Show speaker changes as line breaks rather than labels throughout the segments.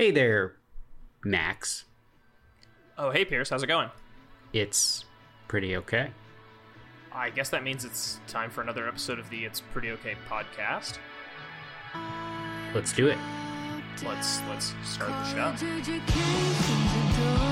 Hey there, Max.
Oh, hey, Pierce. How's it going?
It's pretty okay.
I guess that means it's time for another episode of the It's Pretty Okay podcast.
Let's do it.
Let's let's start the show.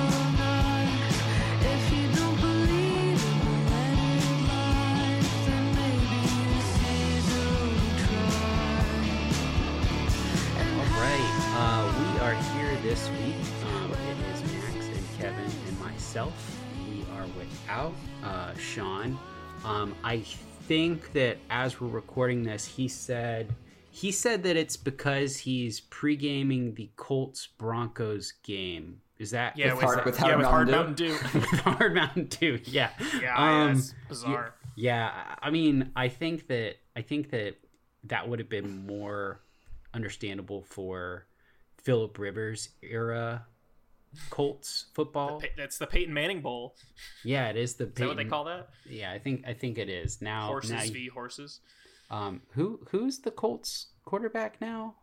Myself. We are without uh, Sean. Um, I think that as we're recording this, he said he said that it's because he's pre-gaming the Colts Broncos game. Is that
Yeah, with,
hard-
that-
with
yeah, with hard
Mountain
Mountain Dew.
with Hard Mountain Dew? Yeah.
yeah,
Um,
that's bizarre.
Yeah, I mean, I think that I think that that would have been more understandable for Philip Rivers era Colts football.
Pa- That's the Peyton Manning Bowl.
yeah, it is the
Is that what they
Peyton-
call that?
Yeah, I think I think it is now.
Horses
now,
v horses.
um, who who's the Colts quarterback now?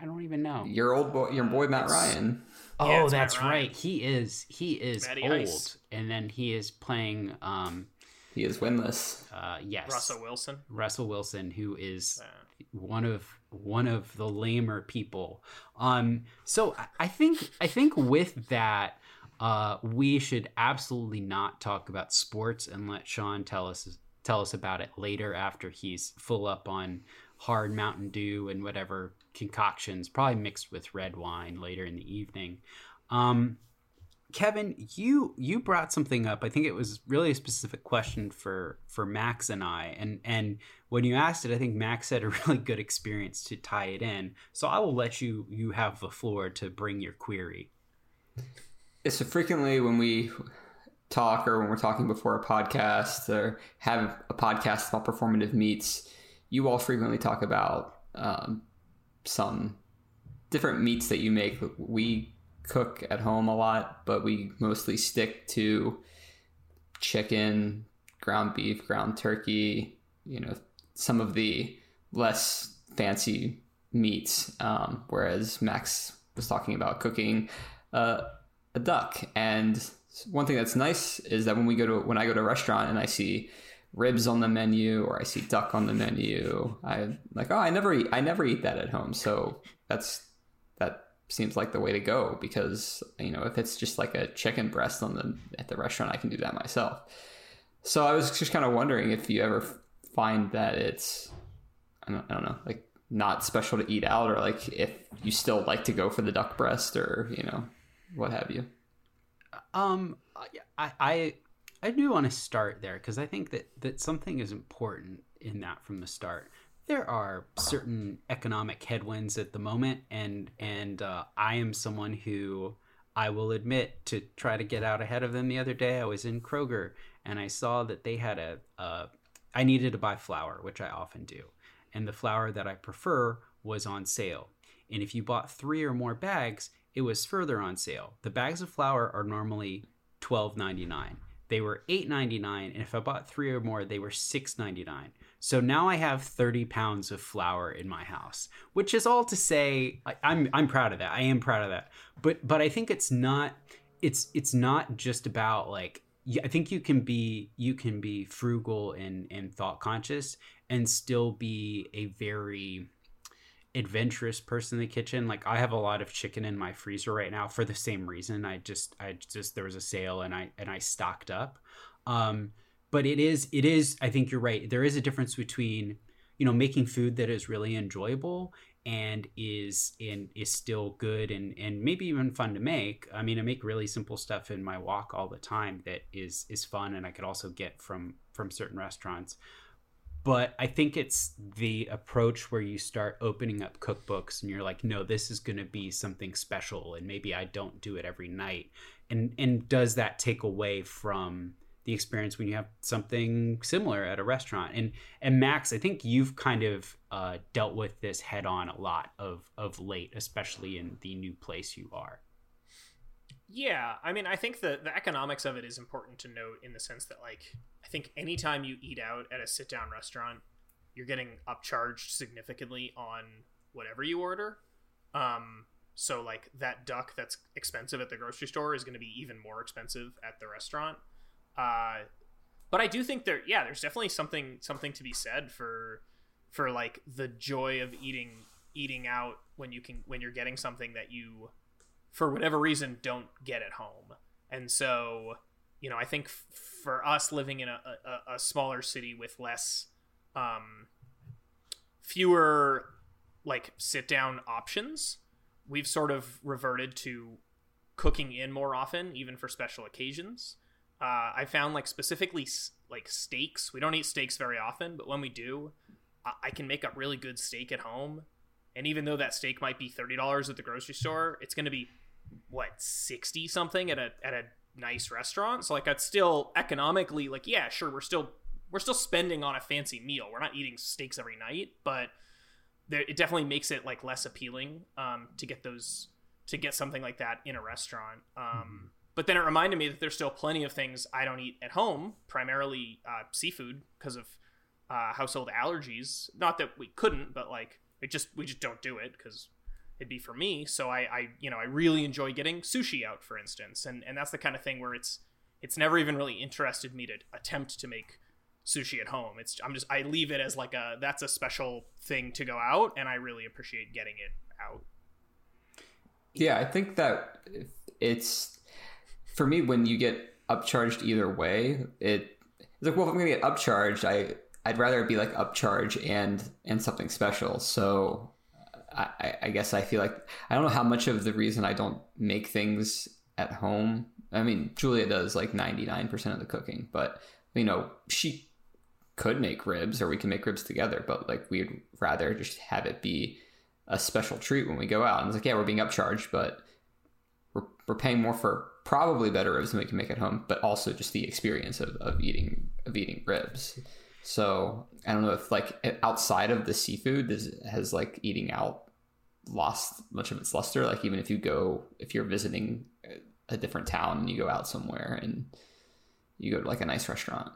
I don't even know.
Your old boy, your boy Matt
It's-
Ryan.
Oh,
Yeah, it's Matt
that's
Ryan.
right. He is he is
Matty
old,
Ice.
and then he is playing. Um,
He is winless.
uh, yes,
Russell Wilson.
Russell Wilson, who is
Uh,
one of one of the lamer people. Um, so I- think I think with that, uh, we should absolutely not talk about sports and let Sean tell us tell us about it later after he's full up on hard Mountain Dew and whatever concoctions, probably mixed with red wine later in the evening. Um, Kevin, you you brought something up. I think it was really a specific question for for Max and I. And and when you asked it, I think Max had a really good experience to tie it in. So I will let you you have the floor to bring your query.
So frequently when we talk or when we're talking before a podcast or have a podcast about performative meats, you all frequently talk about um, some different meats that you make. We cook at home a lot, but we mostly stick to chicken, ground beef, ground turkey, you know, some of the less fancy meats. Um, whereas Max was talking about cooking uh, a duck. And one thing that's nice is that when we go to when I go to a restaurant and I see ribs on the menu or I see duck on the menu, I like oh I never eat I never eat that at home. So that's that seems like the way to go because you know if it's just like a chicken breast on the at the restaurant I can do that myself. So I was just kind of wondering if you ever find that it's I don't, I don't know like not special to eat out or like if you still like to go for the duck breast or you know what have you.
Um, I I I do want to start there because I think that that something is important in that from the start. There are certain economic headwinds at the moment, and and uh, I am someone who I will admit to try to get out ahead of them. The other day, I was in Kroger and I saw that they had a. Uh, needed to buy flour, which I often do, and the flour that I prefer was on sale. And if you bought three or more bags, it was further on sale. The bags of flour are normally twelve ninety nine. They were eight ninety nine, and if I bought three or more, they were six ninety nine. So now I have thirty pounds of flour in my house, which is all to say I, I'm I'm proud of that. I am proud of that. But but I think it's not it's it's not just about like I think you can be you can be frugal and and thought conscious and still be a very adventurous person in the kitchen. Like I have a lot of chicken in my freezer right now for the same reason. I just I just there was a sale and I and I stocked up. Um but it is it is I think you're right. There is a difference between you know making food that is really enjoyable and is and is still good and and maybe even fun to make. I mean, I make really simple stuff in my wok all the time that is is fun and I could also get from from certain restaurants but I think it's the approach where you start opening up cookbooks and you're like, no, this is going to be something special, and maybe I don't do it every night. And and does that take away from the experience when you have something similar at a restaurant? And and Max, I think you've kind of uh, dealt with this head on a lot of of late, especially in the new place you are.
Yeah, I mean, I think the the economics of it is important to note in the sense that, like, I think anytime you eat out at a sit down restaurant, you're getting upcharged significantly on whatever you order. Um, So like that duck that's expensive at the grocery store is going to be even more expensive at the restaurant. Uh, but I do think there, yeah, there's definitely something something to be said for for like the joy of eating eating out when you can when you're getting something that you for whatever reason don't get at home. And so, you know, I think f- for us living in a, a, a smaller city with less um fewer like sit down options, we've sort of reverted to cooking in more often, even for special occasions. Uh, I found like specifically like steaks. We don't eat steaks very often, but when we do, I, I can make a really good steak at home. And even though that steak might be thirty dollars at the grocery store, it's going to be what sixty something at a at a nice restaurant. So like, it's still economically like, yeah, sure, we're still we're still spending on a fancy meal. We're not eating steaks every night, but there, it definitely makes it like less appealing um, to get those to get something like that in a restaurant. Um, mm-hmm. But then it reminded me that there's still plenty of things I don't eat at home, primarily uh, seafood because of uh, household allergies. Not that we couldn't, but like it just we just don't do it because it'd be for me. So I, I you know I really enjoy getting sushi out, for instance, and and that's the kind of thing where it's it's never even really interested me to attempt to make sushi at home. It's I'm just I leave it as like a that's a special thing to go out, and I really appreciate getting it out.
Yeah, I think that it's for me when you get upcharged either way, it it's like well if I'm gonna get upcharged, I I'd rather be like upcharge and and something special. So I, I guess I feel like I don't know how much of the reason I don't make things at home. I mean, Julia does like 99% of the cooking, but you know, she could make ribs or we can make ribs together, but like we'd rather just have it be a special treat when we go out. And it's like, yeah, we're being upcharged, but we're, we're paying more for probably better ribs than we can make at home, but also just the experience of, of eating of eating ribs. So I don't know if like outside of the seafood has like eating out lost much of its luster. Like even if you go if you're visiting a different town and you go out somewhere and you go to like a nice restaurant.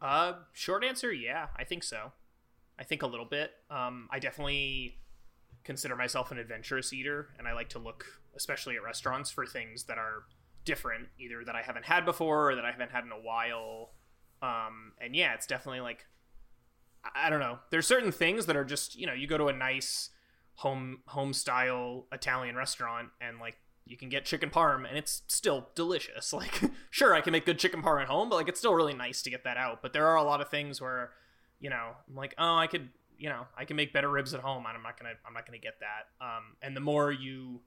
Uh, short answer, yeah, I think so. I think a little bit. Um, I definitely consider myself an adventurous eater, and I like to look, especially at restaurants, for things that are different, either that I haven't had before or that I haven't had in a while. Um, and yeah, it's definitely like, I don't know. There's certain things that are just, you know, you go to a nice home home style Italian restaurant, and like you can get chicken parm and it's still delicious. Like, sure, I can make good chicken parm at home, but like it's still really nice to get that out. But there are a lot of things where, you know, I'm like, oh, I could, you know, I can make better ribs at home, and I'm not gonna, I'm not gonna get that. Um, and the more you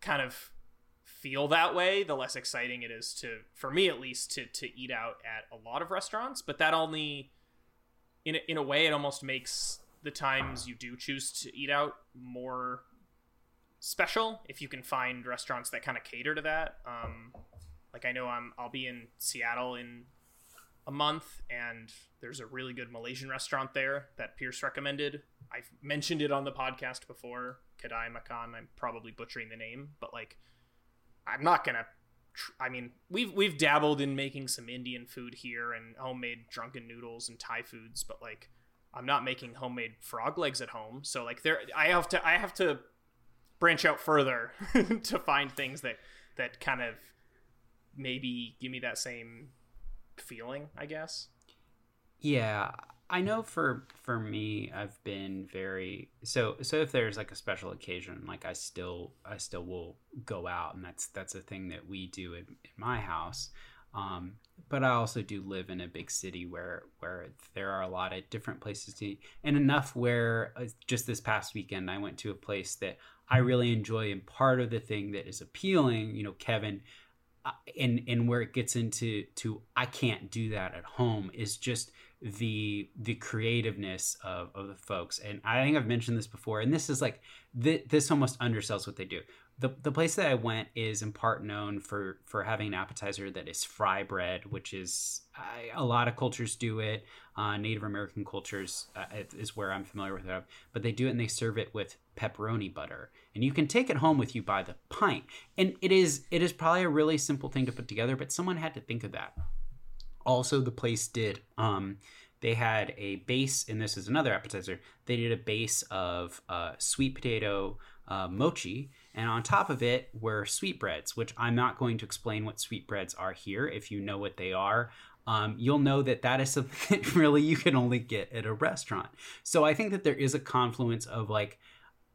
kind of feel that way, the less exciting it is to, for me at least, to to eat out at a lot of restaurants. But that only, in a, in a way, it almost makes the times you do choose to eat out more special if you can find restaurants that kind of cater to that. Um, like I know I'm I'll be in Seattle in a month, and there's a really good Malaysian restaurant there that Pierce recommended. I've mentioned it on the podcast before, Kedai Makan. I'm probably butchering the name, but like I'm not gonna. Tr- I mean, we've we've dabbled in making some Indian food here and homemade drunken noodles and Thai foods, but like I'm not making homemade frog legs at home. So like there, I have to I have to branch out further to find things that that kind of maybe give me that same feeling i guess
yeah i know for for me i've been very so so if there's like a special occasion like i still i still will go out and that's that's a thing that we do in, in my house um, but I also do live in a big city where where there are a lot of different places to and enough where uh, just this past weekend I went to a place that I really enjoy. And part of the thing that is appealing, you know, Kevin, and and where it gets into to I can't do that at home is just the the creativeness of, of the folks. And I think I've mentioned this before, and this is like th- this almost undersells what they do the, the place that I went is in part known for for having an appetizer that is fry bread, which is I, a lot of cultures do it. Uh, Native American cultures uh, is where I'm familiar with it, but they do it and they serve it with pepperoni butter, and you can take it home with you by the pint. And it is it is probably a really simple thing to put together, but someone had to think of that. Also, the place did um, they had a base, and this is another appetizer. They did a base of uh, sweet potato uh, mochi, and on top of it were sweetbreads, which I'm not going to explain what sweetbreads are here. If you know what they are, um, you'll know that that is something that really you can only get at a restaurant. So I think that there is a confluence of like,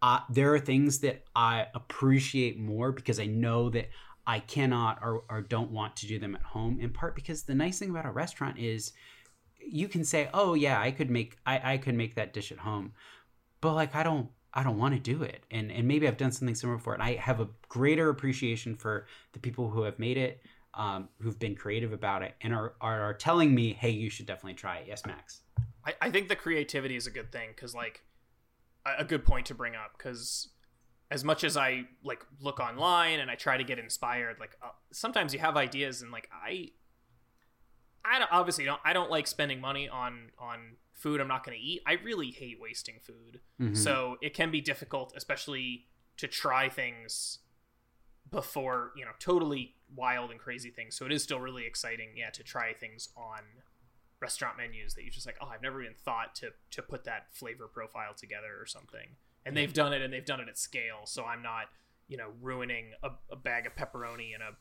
uh, there are things that I appreciate more because I know that I cannot or, or don't want to do them at home. In part because the nice thing about a restaurant is you can say, "Oh yeah, I could make I, I could make that dish at home," but like I don't I don't want to do it, and and maybe I've done something similar before, and I have a greater appreciation for the people who have made it, um, who've been creative about it, and are, are are telling me, "Hey, you should definitely try it." Yes, Max.
I, I think the creativity is a good thing because like a, good point to bring up because as much as I like look online and I try to get inspired, like uh, sometimes you have ideas and like I, I don't, obviously don't I don't like spending money on on food I'm not going to eat. I really hate wasting food,
Mhm.
so it can be difficult, especially to try things before you know totally wild and crazy things. So it is still really exciting, yeah, to try things on restaurant menus that you just like, oh, I've never even thought to to put that flavor profile together or something. And they've done it, and they've done it at scale. So I'm not, you know, ruining a, a bag of pepperoni and a,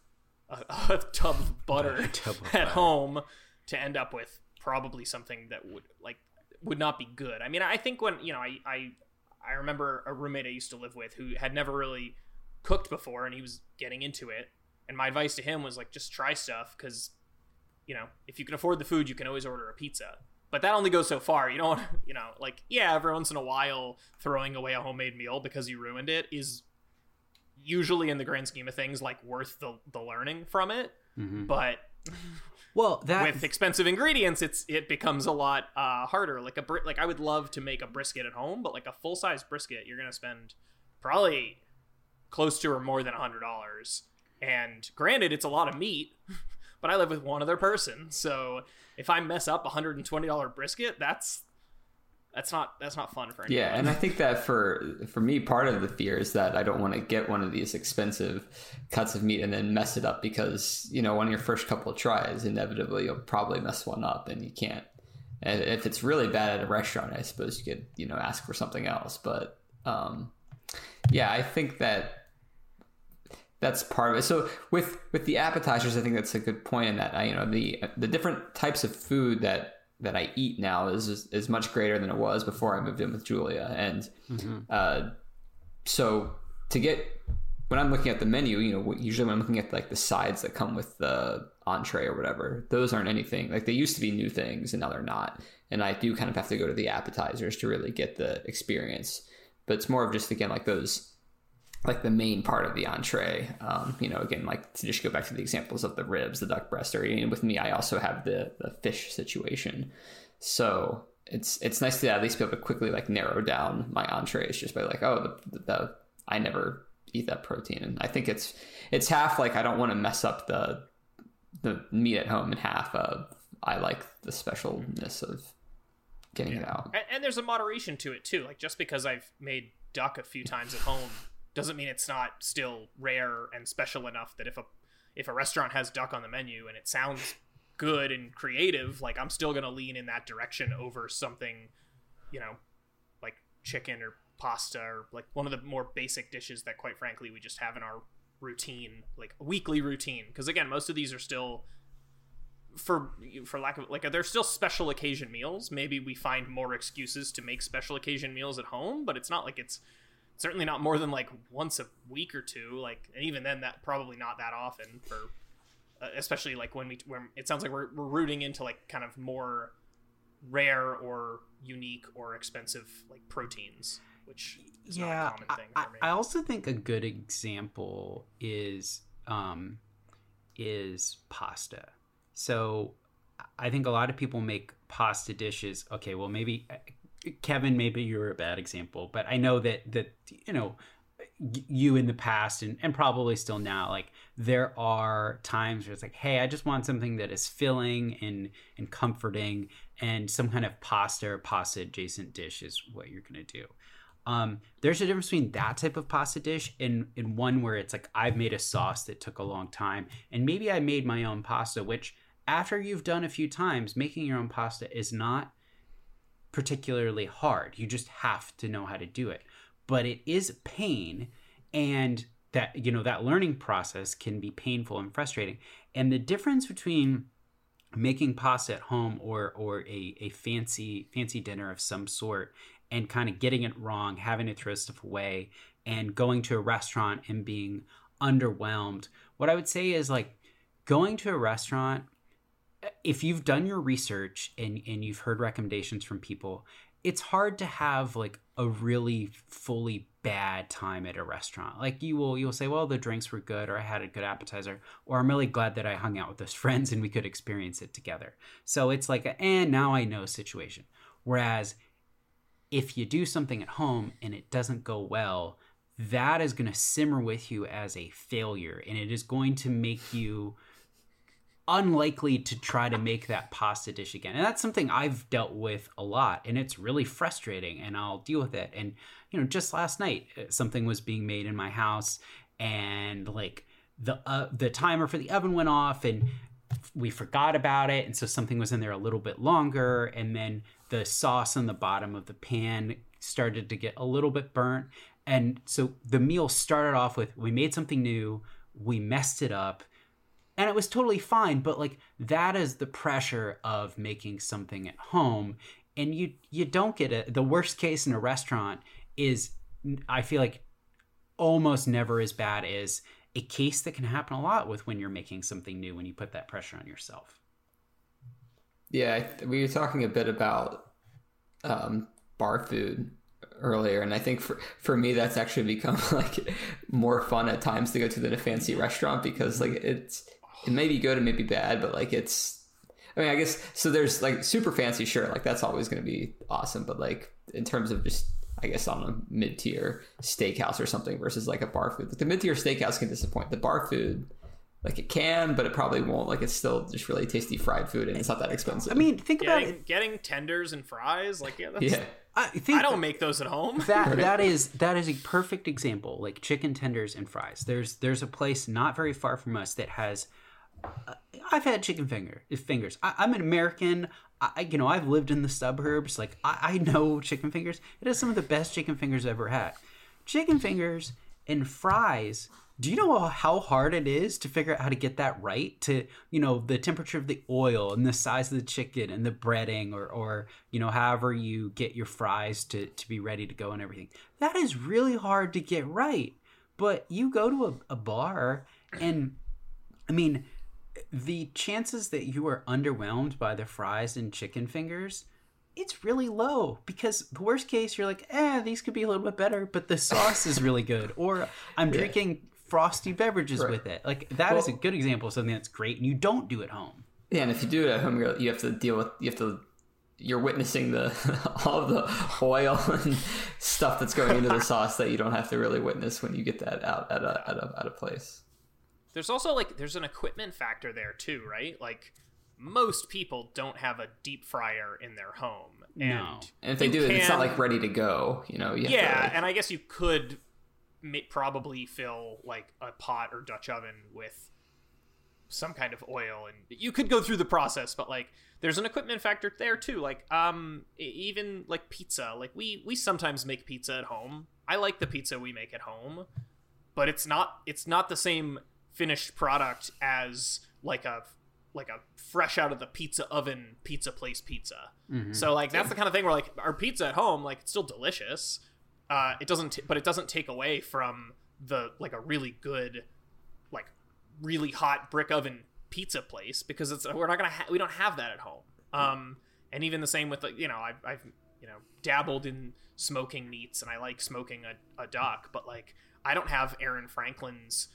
a, a tub of butter
tub of
at
butter.
home to end up with probably something that would like would not be good. I mean, I think when you know, I I, I remember a roommate I used to live with who had never really cooked before, and he was getting into it. And my advice to him was like, just try stuff because you know, if you can afford the food, you can always order a pizza. But that only goes so far. You don't, you know, like yeah, every once in a while, throwing away a homemade meal because you ruined it is usually in the grand scheme of things like worth the the learning from it.
Mhm.
But
Well, that
with expensive ingredients, it's it becomes a lot uh, harder. Like a like I would love to make a brisket at home, but like a full size brisket, you're gonna spend probably close to or more than a hundred dollars. And granted, it's a lot of meat, but I live with one other person, so if I mess up a hundred and twenty dollar brisket, that's that's not that's not fun for anyone.
Yeah, and I think that for for me, part of the fear is that I don't want to get one of these expensive cuts of meat and then mess it up because you know, on your first couple of tries, inevitably you'll probably mess one up, and you can't. And if it's really bad at a restaurant, I suppose you could you know ask for something else. But um, yeah, I think that that's part of it. So with with the appetizers, I think that's a good point in that I, you know the the different types of food that that I eat now is is, much greater than it was before I moved in with Julia, and
Mhm.
uh, so to get when I'm looking at the menu, you know, usually when I'm looking at like the sides that come with the entree or whatever, those aren't anything like they used to be new things and now they're not. And I do kind of have to go to the appetizers to really get the experience. But it's more of just again like those like the main part of the entree. Um, you know, again, like to just go back to the examples of the ribs, the duck breast, or and with me, I also have the the fish situation. So it's it's nice to at least be able to quickly like narrow down my entrees just by like, oh, the, the, the I never eat that protein, and I think it's it's half like I don't want to mess up the the meat at home, and half of I like the specialness of getting it out.
and, and there's a moderation to it too. Like just because I've made duck a few times at home doesn't mean it's not still rare and special enough that if a if a restaurant has duck on the menu and it sounds good and creative, like I'm still gonna lean in that direction over something, you know, like chicken or pasta or like one of the more basic dishes that quite frankly we just have in our routine, like weekly routine. Because again, most of these are still for for lack of like they're still special occasion meals maybe we find more excuses to make special occasion meals at home but it's not like it's certainly not more than like once a week or two like and even then that probably not that often for uh, especially like when we when it sounds like we're, we're rooting into like kind of more rare or unique or expensive like proteins which is not
yeah
a common thing
I,
for me.
I also think a good example is um is pasta. So i think a lot of people make pasta dishes okay well maybe kevin maybe you're a bad example but i know that that you know you in the past and, and probably still now like there are times where it's like hey i just want something that is filling and and comforting and some kind of pasta or pasta adjacent dish is what you're going to do. Um, there's a difference between that type of pasta dish and, and one where it's like I've made a sauce that took a long time, and maybe I made my own pasta, which after you've done a few times, making your own pasta is not particularly hard. You just have to know how to do it. But it is pain and that you know that learning process can be painful and frustrating. And the difference between making pasta at home or or a, a fancy fancy dinner of some sort and kind of getting it wrong, having to throw stuff away, and going to a restaurant and being underwhelmed. What I would say is like going to a restaurant if you've done your research and, and you've heard recommendations from people, it's hard to have like a really fully bad time at a restaurant. Like you will you'll say, well, the drinks were good, or I had a good appetizer, or I'm really glad that I hung out with those friends and we could experience it together. So it's like a and now I know situation. Whereas if you do something at home and it doesn't go well, that is going to simmer with you as a failure and it is going to make you unlikely to try to make that pasta dish again. And that's something I've dealt with a lot and it's really frustrating and I'll deal with it. And you know, just last night uh, something was being made in my house and like the uh, the timer for the oven went off and we forgot about it and so something was in there a little bit longer and then the sauce on the bottom of the pan started to get a little bit burnt and so the meal started off with we made something new, we messed it up and it was totally fine but like that is the pressure of making something at home. And you you don't get it. The worst case in a restaurant is i feel like almost never as bad as a case that can happen a lot with when you're making something new when you put that pressure on yourself.
Yeah we were talking a bit about um, bar food earlier and i think for, for me that's actually become like more fun at times to go to than a fancy restaurant because like it's it may be good, it may be bad, but like it's. I mean, I guess so. There's like super fancy, sure, like that's always going to be awesome. But like in terms of just, I guess on a mid tier steakhouse or something versus like a bar food, like the mid tier steakhouse can disappoint. The bar food, like it can, but it probably won't. Like it's still just really tasty fried food, and it's not that expensive.
I mean, think
getting,
about it.
Getting tenders and fries, like yeah, that's,
yeah,
I think
I don't make those at home.
that that is that is a perfect example. Like chicken tenders and fries. There's there's a place not very far from us that has I've had chicken finger fingers. I, am an American. I, you know, I've lived in the suburbs. Like I, I know chicken fingers. It is some of the best chicken fingers I've ever had. Chicken fingers and fries. Do you know how hard it is to figure out how to get that right? To you know the temperature of the oil and the size of the chicken and the breading, or or you know however you get your fries to to be ready to go and everything. That is really hard to get right. But you go to a, a bar and I mean the chances that you are underwhelmed by the fries and chicken fingers it's really low because the worst case you're like eh these could be a little bit better but the sauce is really good or i'm yeah. drinking frosty beverages right. with it like that well, is a good example of something that's great and you don't do at home
yeah and if you do it at home you have to deal with you have to you're witnessing the all the oil and stuff that's going into the sauce that you don't have to really witness when you get that out at a at a, at a place
there's also like there's an equipment factor there too, right? Like most people don't have a deep fryer in their home. And,
no.
and if they do, can, it's not like ready to go. You know. You
yeah,
to, like...
and I guess you could probably fill like a pot or Dutch oven with some kind of oil, and you could go through the process. But like, there's an equipment factor there too. Like, um, even like pizza. Like we we sometimes make pizza at home. I like the pizza we make at home, but it's not it's not the same finished product as like a like a fresh out of the pizza oven pizza place pizza. Mm-hmm. So like that's the kind of thing where like our pizza at home like it's still delicious. Uh, it doesn't, t- but it doesn't take away from the like a really good, like really hot brick oven pizza place because it's we're not gonna ha- we don't have that at home. Um, and even the same with like you know I've, I've you know dabbled in smoking meats and I like smoking a, a duck, but like I don't have Aaron Franklin's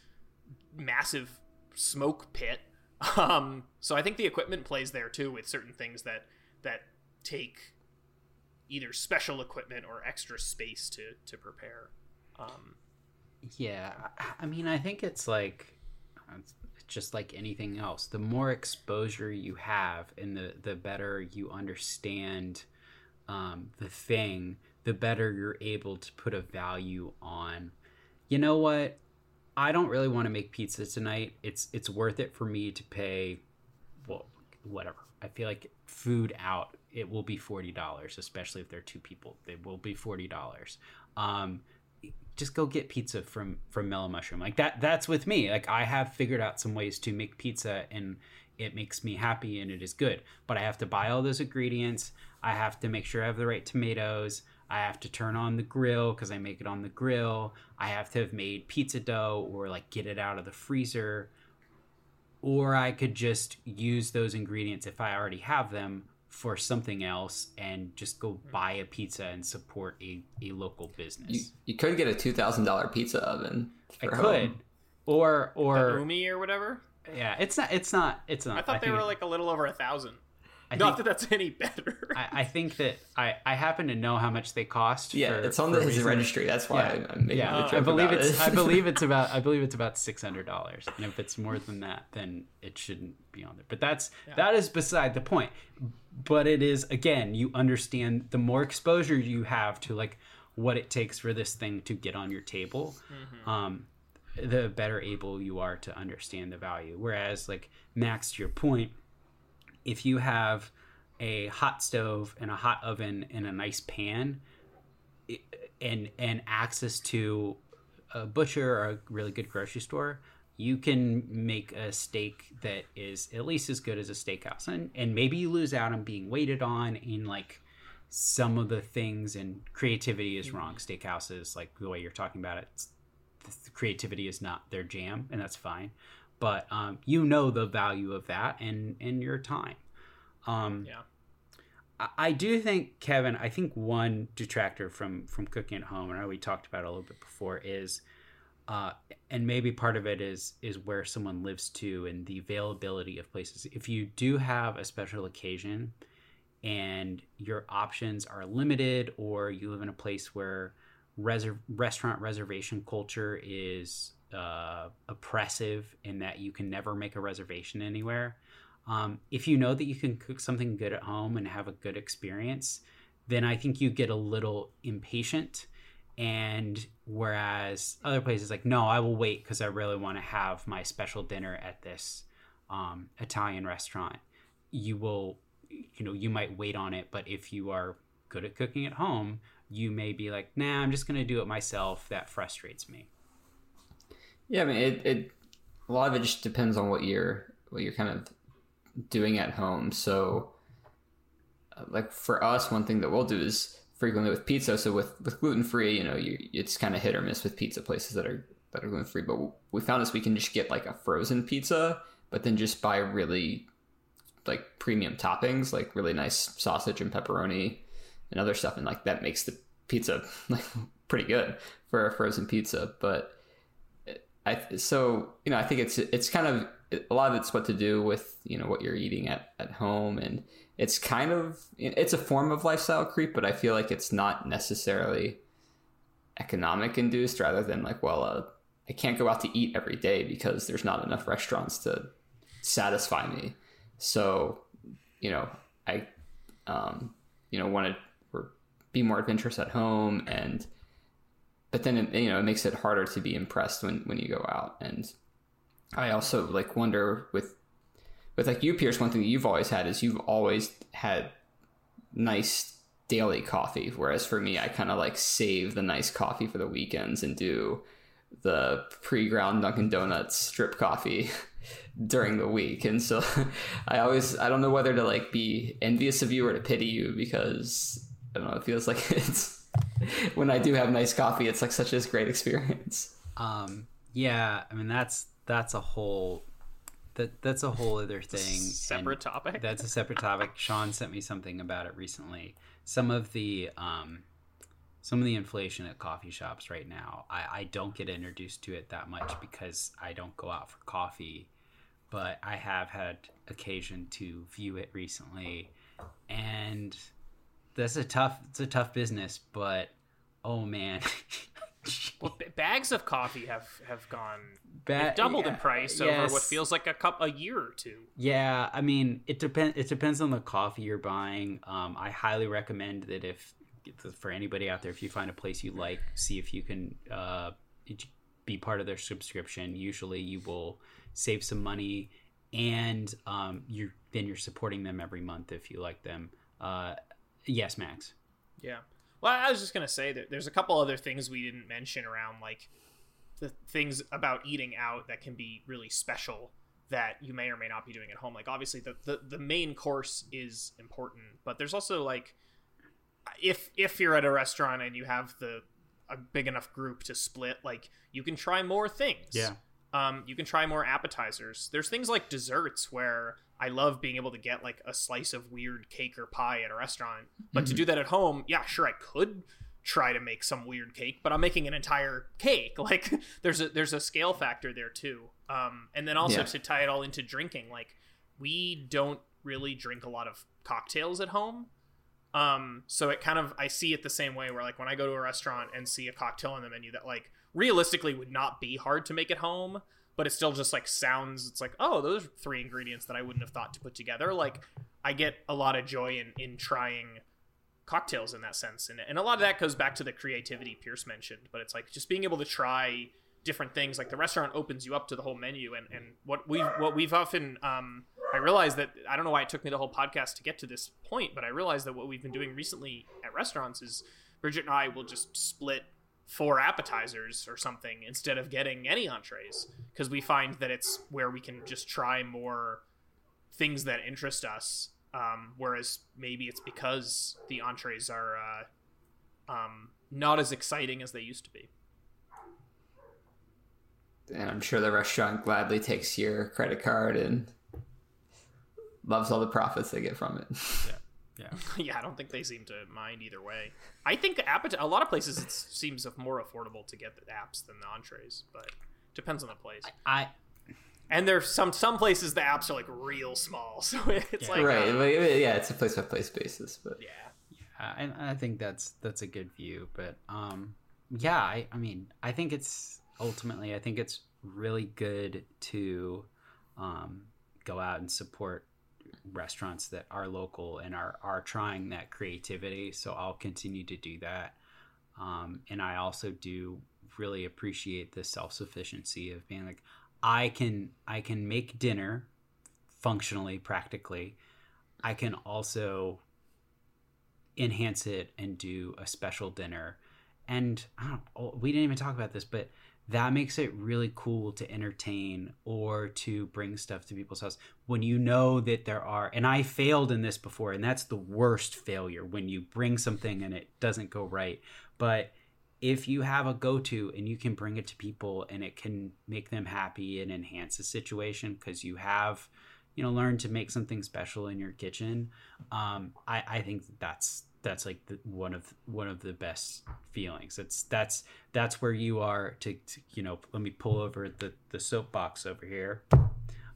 massive smoke pit. Um, so I think the equipment plays there too with certain things that that take either special equipment or extra space to to prepare. Um,
yeah, I mean, I think it's like it's just like anything else. The more exposure you have, and the the better you understand um, the thing, the better you're able to put a value on. You know what? I don't really want to make pizza tonight. It's it's worth it for me to pay well whatever. I feel like food out it will be forty dollars, especially if there are two people. It will be forty dollars. Um, just go get pizza from from Mellow Mushroom. Like that. That's with me. Like I have figured out some ways to make pizza and it makes me happy and it is good. But I have to buy all those ingredients. I have to make sure I have the right tomatoes. I have to turn on the grill because I make it on the grill. I have to have made pizza dough or like get it out of the freezer. Or I could just use those ingredients if I already have them for something else and just go buy a pizza and support a, a local business.
You, you could get a two thousand dollar pizza oven.
I could.
Home.
Or or
the Ooni or whatever.
Yeah, it's not. It's not. It's not.
I thought
I
they were
it-
like a little over a thousand.
I
Not
think-
that that's any better.
I, I think that I, I happen to know how much they cost.
Yeah,
for-
it's on the, his registry. That's why
Yeah,
I'm making
yeah.
the
I believe
about
it's
it.
I believe it's about I believe it's about six hundred dollars, and if it's more than that, then it shouldn't be on there. But that's that is beside the point. But it is again, you understand the more exposure you have to like what it takes for this thing to get on your table, um, the better able you are to understand the value. Whereas, like Max, to your point, if you have a hot stove and a hot oven and a nice pan and and access to a butcher or a really good grocery store you can make a steak that is at least as good as a steakhouse. And and maybe you lose out on being waited on in like some of the things and creativity is wrong. Mm-hmm. Steakhouses like the way you're talking about it the creativity is not their jam and that's fine but um, you know the value of that and and your time um,
yeah.
I- I do think Kevin. I think one detractor from from cooking at home, and I we talked about it a little bit before, is, uh, and maybe part of it is is where someone lives to and the availability of places. If you do have a special occasion, and your options are limited, or you live in a place where reser- restaurant reservation culture is uh, oppressive in that you can never make a reservation anywhere um, if you know that you can cook something good at home and have a good experience, then I think you get a little impatient. And whereas other places like, no, I will wait because I really want to have my special dinner at this um, Italian restaurant. You will, you know, you might wait on it, but if you are good at cooking at home, you may be like, nah, I'm just going to do it myself. That frustrates me.
Yeah, I mean, it, it a lot of it just depends on what you're what you're kind of doing at home. So, uh, like for us, one thing that we'll do is frequently with pizza. So with with gluten free, you know, you it's kind of hit or miss with pizza places that are that are gluten free. But we found is we can just get like a frozen pizza, but then just buy really like premium toppings, like really nice sausage and pepperoni and other stuff, and like that makes the pizza like pretty good for a frozen pizza. But I so you know I think it's it's kind of a lot of it's what to do with you know what you're eating at at home and it's kind of it's a form of lifestyle creep but I feel like it's not necessarily economic induced rather than like well uh, I can't go out to eat every day because there's not enough restaurants to satisfy me. So you know I um, you know want to be more adventurous at home and but then it, you know it makes it harder to be impressed when when you go out. And i also like wonder with with like you pierce one thing that you've always had is you've always had nice daily coffee whereas for me i kind of like save the nice coffee for the weekends and do the pre-ground dunkin donuts drip coffee during the week. And so i always i don't know whether to like be envious of you or to pity you because i don't know it feels like it's when I do have nice coffee, it's like such a great experience.
Um, yeah, I mean that's that's a whole that that's a whole other thing.
Separate
and
topic.
That's a separate topic. Sean sent me something about it recently. Some of the um, some of the inflation at coffee shops right now. I, I don't get introduced to it that much because I don't go out for coffee, but I have had occasion to view it recently, and that's a tough it's a tough business. But oh man.
Well, b- bags of coffee have have gone
Ba-
doubled in
yeah,
price over what feels like a cup a year or two.
Yeah, I mean, it depends. It depends on the coffee you're buying. Um, I highly recommend that if for anybody out there, if you find a place you like, see if you can uh, be part of their subscription. Usually, you will save some money, and um, you then you're supporting them every month if you like them. Uh, yes, Max.
Yeah. Well, I was just gonna say that there's a couple other things we didn't mention around like the things about eating out that can be really special that you may or may not be doing at home. Like obviously the the, the main course is important, but there's also like if if you're at a restaurant and you have the a big enough group to split, like you can try more things.
Yeah.
Um, you can try more appetizers. There's things like desserts where I love being able to get like a slice of weird cake or pie at a restaurant. But to do that at home, yeah, sure I could try to make some weird cake, but I'm making an entire cake. Like there's a there's a scale factor there too. Um, and then also
Yeah.
to tie it all into drinking, like we don't really drink a lot of cocktails at home. Um, so it kind of I see it the same way where like when I go to a restaurant and see a cocktail on the menu that like realistically would not be hard to make at home, but it still just like sounds it's like, oh, those are three ingredients that I wouldn't have thought to put together. Like I get a lot of joy in in trying cocktails in that sense. And and a lot of that goes back to the creativity Pierce mentioned, but it's like just being able to try different things like the restaurant opens you up to the whole menu and, and what we what we've often um I realized that I don't know why it took me the whole podcast to get to this point, but I realized that what we've been doing recently at restaurants is Bridget and I will just split four appetizers or something instead of getting any entrees because we find that it's where we can just try more things that interest us. Um, whereas maybe it's because the entrees are uh, um, not as exciting as they used to be.
And I'm sure the restaurant gladly takes your credit card and loves all the profits they get from it.
Yeah.
Yeah, yeah. I don't think they seem to mind either way. I think appet- a lot of places it seems more affordable to get the apps than the entrees, but depends on the place.
I
And there's some some places the apps are like real small, so it's
Yeah.
like
right.
uh,
but, yeah, it's a place by place basis, but
yeah,
Uh, and I think that's that's a good view. But um, yeah, I, I mean, I think it's ultimately, I think it's really good to um, go out and support restaurants that are local and are are trying that creativity. So I'll continue to do that. Um, and I also do really appreciate the self sufficiency of being like, I can I can make dinner functionally, practically. I can also enhance it and do a special dinner. And oh, we didn't even talk about this, but that makes it really cool to entertain or to bring stuff to people's house when you know that there are. And I failed in this before, and that's the worst failure when you bring something and it doesn't go right. But if you have a go to and you can bring it to people and it can make them happy and enhance the situation because you have you know learned to make something special in your kitchen um, I, I think that's that's like the, one of one of the best feelings. That's that's that's where you are to, to you know let me pull over the the soapbox over here.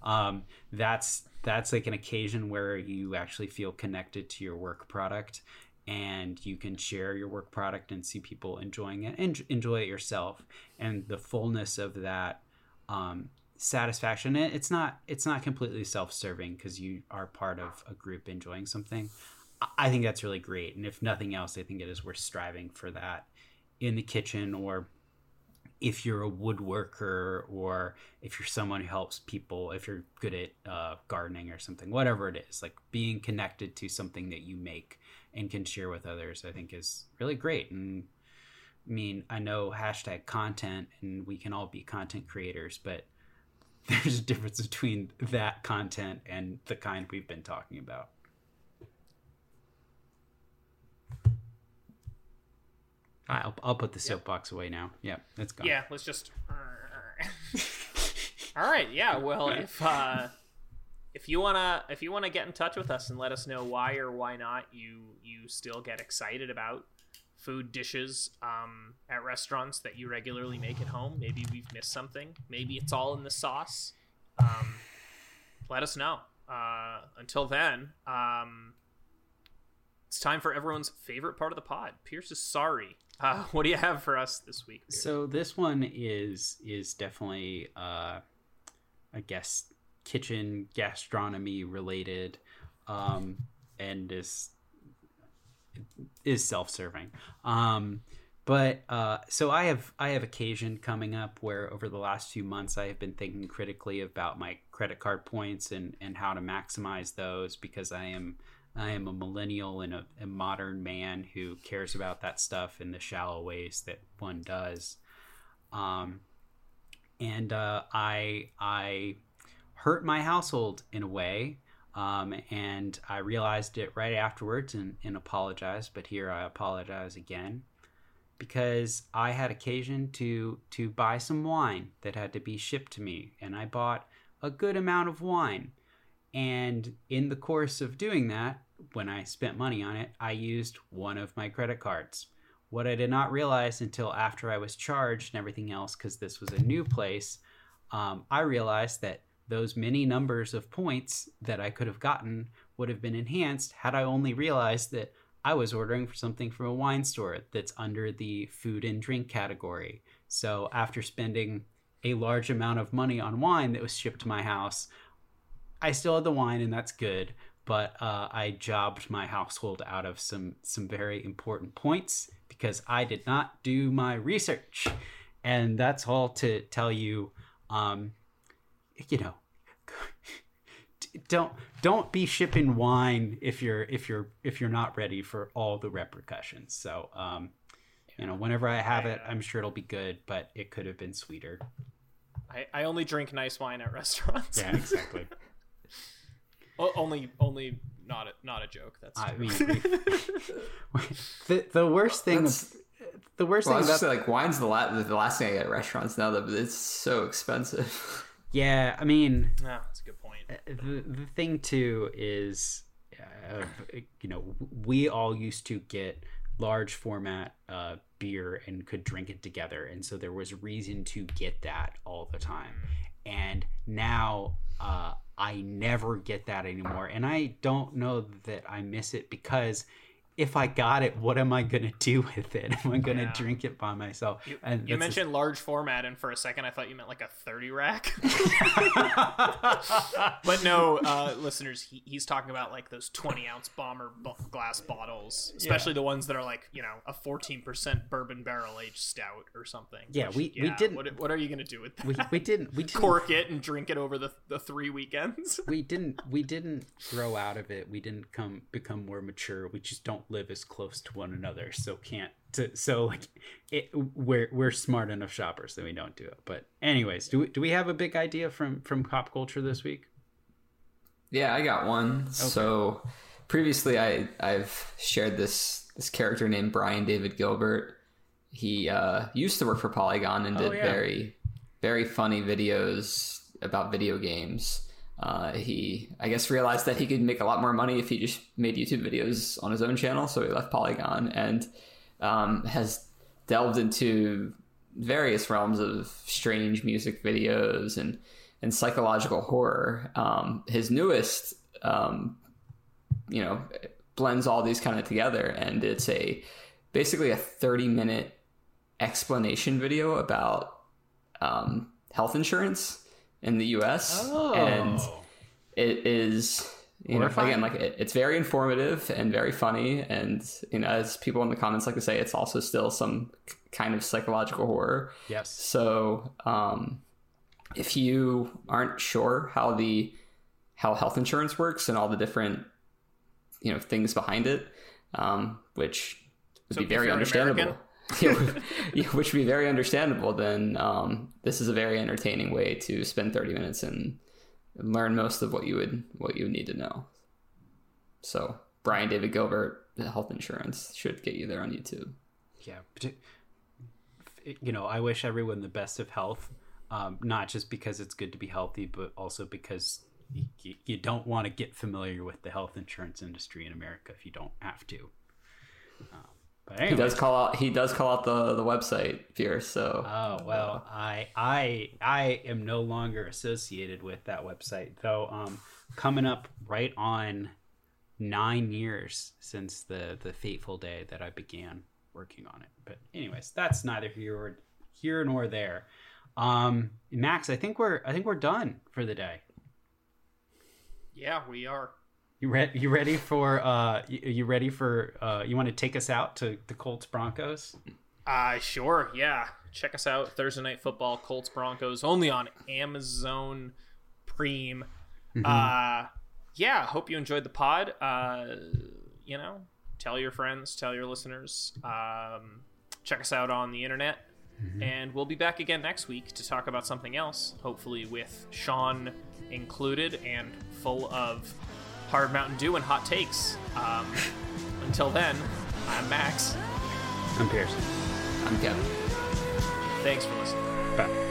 Um, that's that's like an occasion where you actually feel connected to your work product and you can share your work product and see people enjoying it and enjoy it yourself. And the fullness of that um, satisfaction it- it's not it's not completely self-serving because you are part of a group enjoying something I- think that's really great. And if nothing else i think it is worth striving for that in the kitchen or if you're a woodworker or if you're someone who helps people if you're good at uh, gardening or something whatever it is like being connected to something that you make and can share with others i think is really great. And i mean i know hashtag content and we can all be content creators but there's a difference between that content and the kind we've been talking about I'll, I'll put the soapbox away now. Yeah, it's gone.
yeah. Let's just. All right, yeah. Well, if uh, if you wanna if you wanna get in touch with us and let us know why or why not you you still get excited about food dishes um, at restaurants that you regularly make at home, maybe we've missed something. Maybe it's all in the sauce. Um, let us know. Uh, until then, um, it's time for everyone's favorite part of the pod. Pierce is sorry. Uh, what do you have for us this week? Pierce?
So this one is is definitely uh, I guess kitchen gastronomy related, um, and is is self serving. Um, but uh, so I have I have occasion coming up where over the last few months I have been thinking critically about my credit card points and and how to maximize those because I am I am a millennial and a, a modern man who cares about that stuff in the shallow ways that one does. Um, and uh, I I hurt my household in a way. Um, and I realized it right afterwards and, and apologized. But here I apologize again because I had occasion to to buy some wine that had to be shipped to me, and I bought a good amount of wine. And in the course of doing that, when I spent money on it, I used one of my credit cards. What I did not realize until after I was charged and everything else, because this was a new place, um, I realized that those many numbers of points that I could have gotten would have been enhanced had I only realized that I was ordering for something from a wine store that's under the food and drink category. So after spending a large amount of money on wine that was shipped to my house, I still had the wine and that's good, but uh, I jobbed my household out of some some very important points because I did not do my research, and that's all to tell you. Um, you know, don't don't be shipping wine if you're if you're if you're not ready for all the repercussions. So, um, you know, whenever I have it, I'm sure it'll be good, but it could have been sweeter.
I, I only drink nice wine at restaurants.
Yeah, exactly.
o- only only not a, not a joke. That's
I mean, the the worst thing.
That's-
the worst
Well, I
thing
was
about
say, like wine's the la- the last thing I get at restaurants now that it's so expensive.
yeah, I mean,
no, that's a good point.
the the thing too is, uh, you know, we all used to get large format uh, beer and could drink it together, and so there was reason to get that all the time. And now uh, I never get that anymore, and I don't know that I miss it because. If I got it, what am I gonna do with it? Am I gonna
Yeah.
drink it by myself?
You,
and
you
just-
mentioned large format, and for a second I thought you meant like a thirty rack. but no, uh, listeners, he, he's talking about like those twenty ounce bomber b- glass bottles, especially the ones that are like you know a fourteen percent bourbon barrel aged stout or something.
Yeah,
which,
we- we didn't-
What, what are you gonna do with that?
we, we didn't we didn't
cork it and drink it over the the three weekends.
we didn't we didn't grow out of it we didn't come become more mature we just don't live as close to one another so can't to, so like it, we're we're smart enough shoppers that we don't do it but anyways do we, do we have a big idea from from pop culture this week
Yeah, I got one. So previously, I I've shared this this character named Brian David Gilbert. He uh, used to work for Polygon and
Oh,
did
yeah.
very very funny videos about video games. Uh, he I guess realized that he could make a lot more money if he just made YouTube videos on his own channel, so he left Polygon and um, has delved into various realms of strange music videos and and psychological horror. Um, his newest, um, you know, blends all these kind of together, and it's a basically a thirty minute explanation video about um, health insurance in the U.S.
Oh.
and it is you know
Horrifying.
again like it, it's very informative and very funny and you know as people in the comments like to say it's also still some kind of psychological horror
yes
so um, if you aren't sure how the how health insurance works and all the different you know things behind it um, which would
So
be very understandable yeah, which would be very understandable then um, this is a very entertaining way to spend 30 minutes and learn most of what you would what you need to know. So brian david gilbert health insurance should get you there on youtube.
Yeah you know i wish everyone the best of health um, not just because it's good to be healthy but also because you, you don't want to get familiar with the health insurance industry in america if you don't have to. Um,
he does call out he does call out the the website pierce so
Oh well, I I I am no longer associated with that website though. Um, coming up right on nine years since the the fateful day that I began working on it. But anyways, that's neither here or here nor there. Um, Max, I think we're I think we're done for the day.
Yeah, we are.
You ready? You ready for uh? You, you ready for uh? You want to take us out to the Colts Broncos?
Uh, sure. Yeah. Check us out Thursday Night Football, Colts Broncos, only on Amazon Prime. Uh, yeah. Hope you enjoyed the pod. Uh, you know, tell your friends, tell your listeners. Um, check us out on the internet. And we'll be back again next week to talk about something else, hopefully with Sean included and full of hard Mountain Dew and hot takes. Um, until then, I'm Max.
I'm Pearson.
I'm Kevin.
Thanks for listening.
Bye.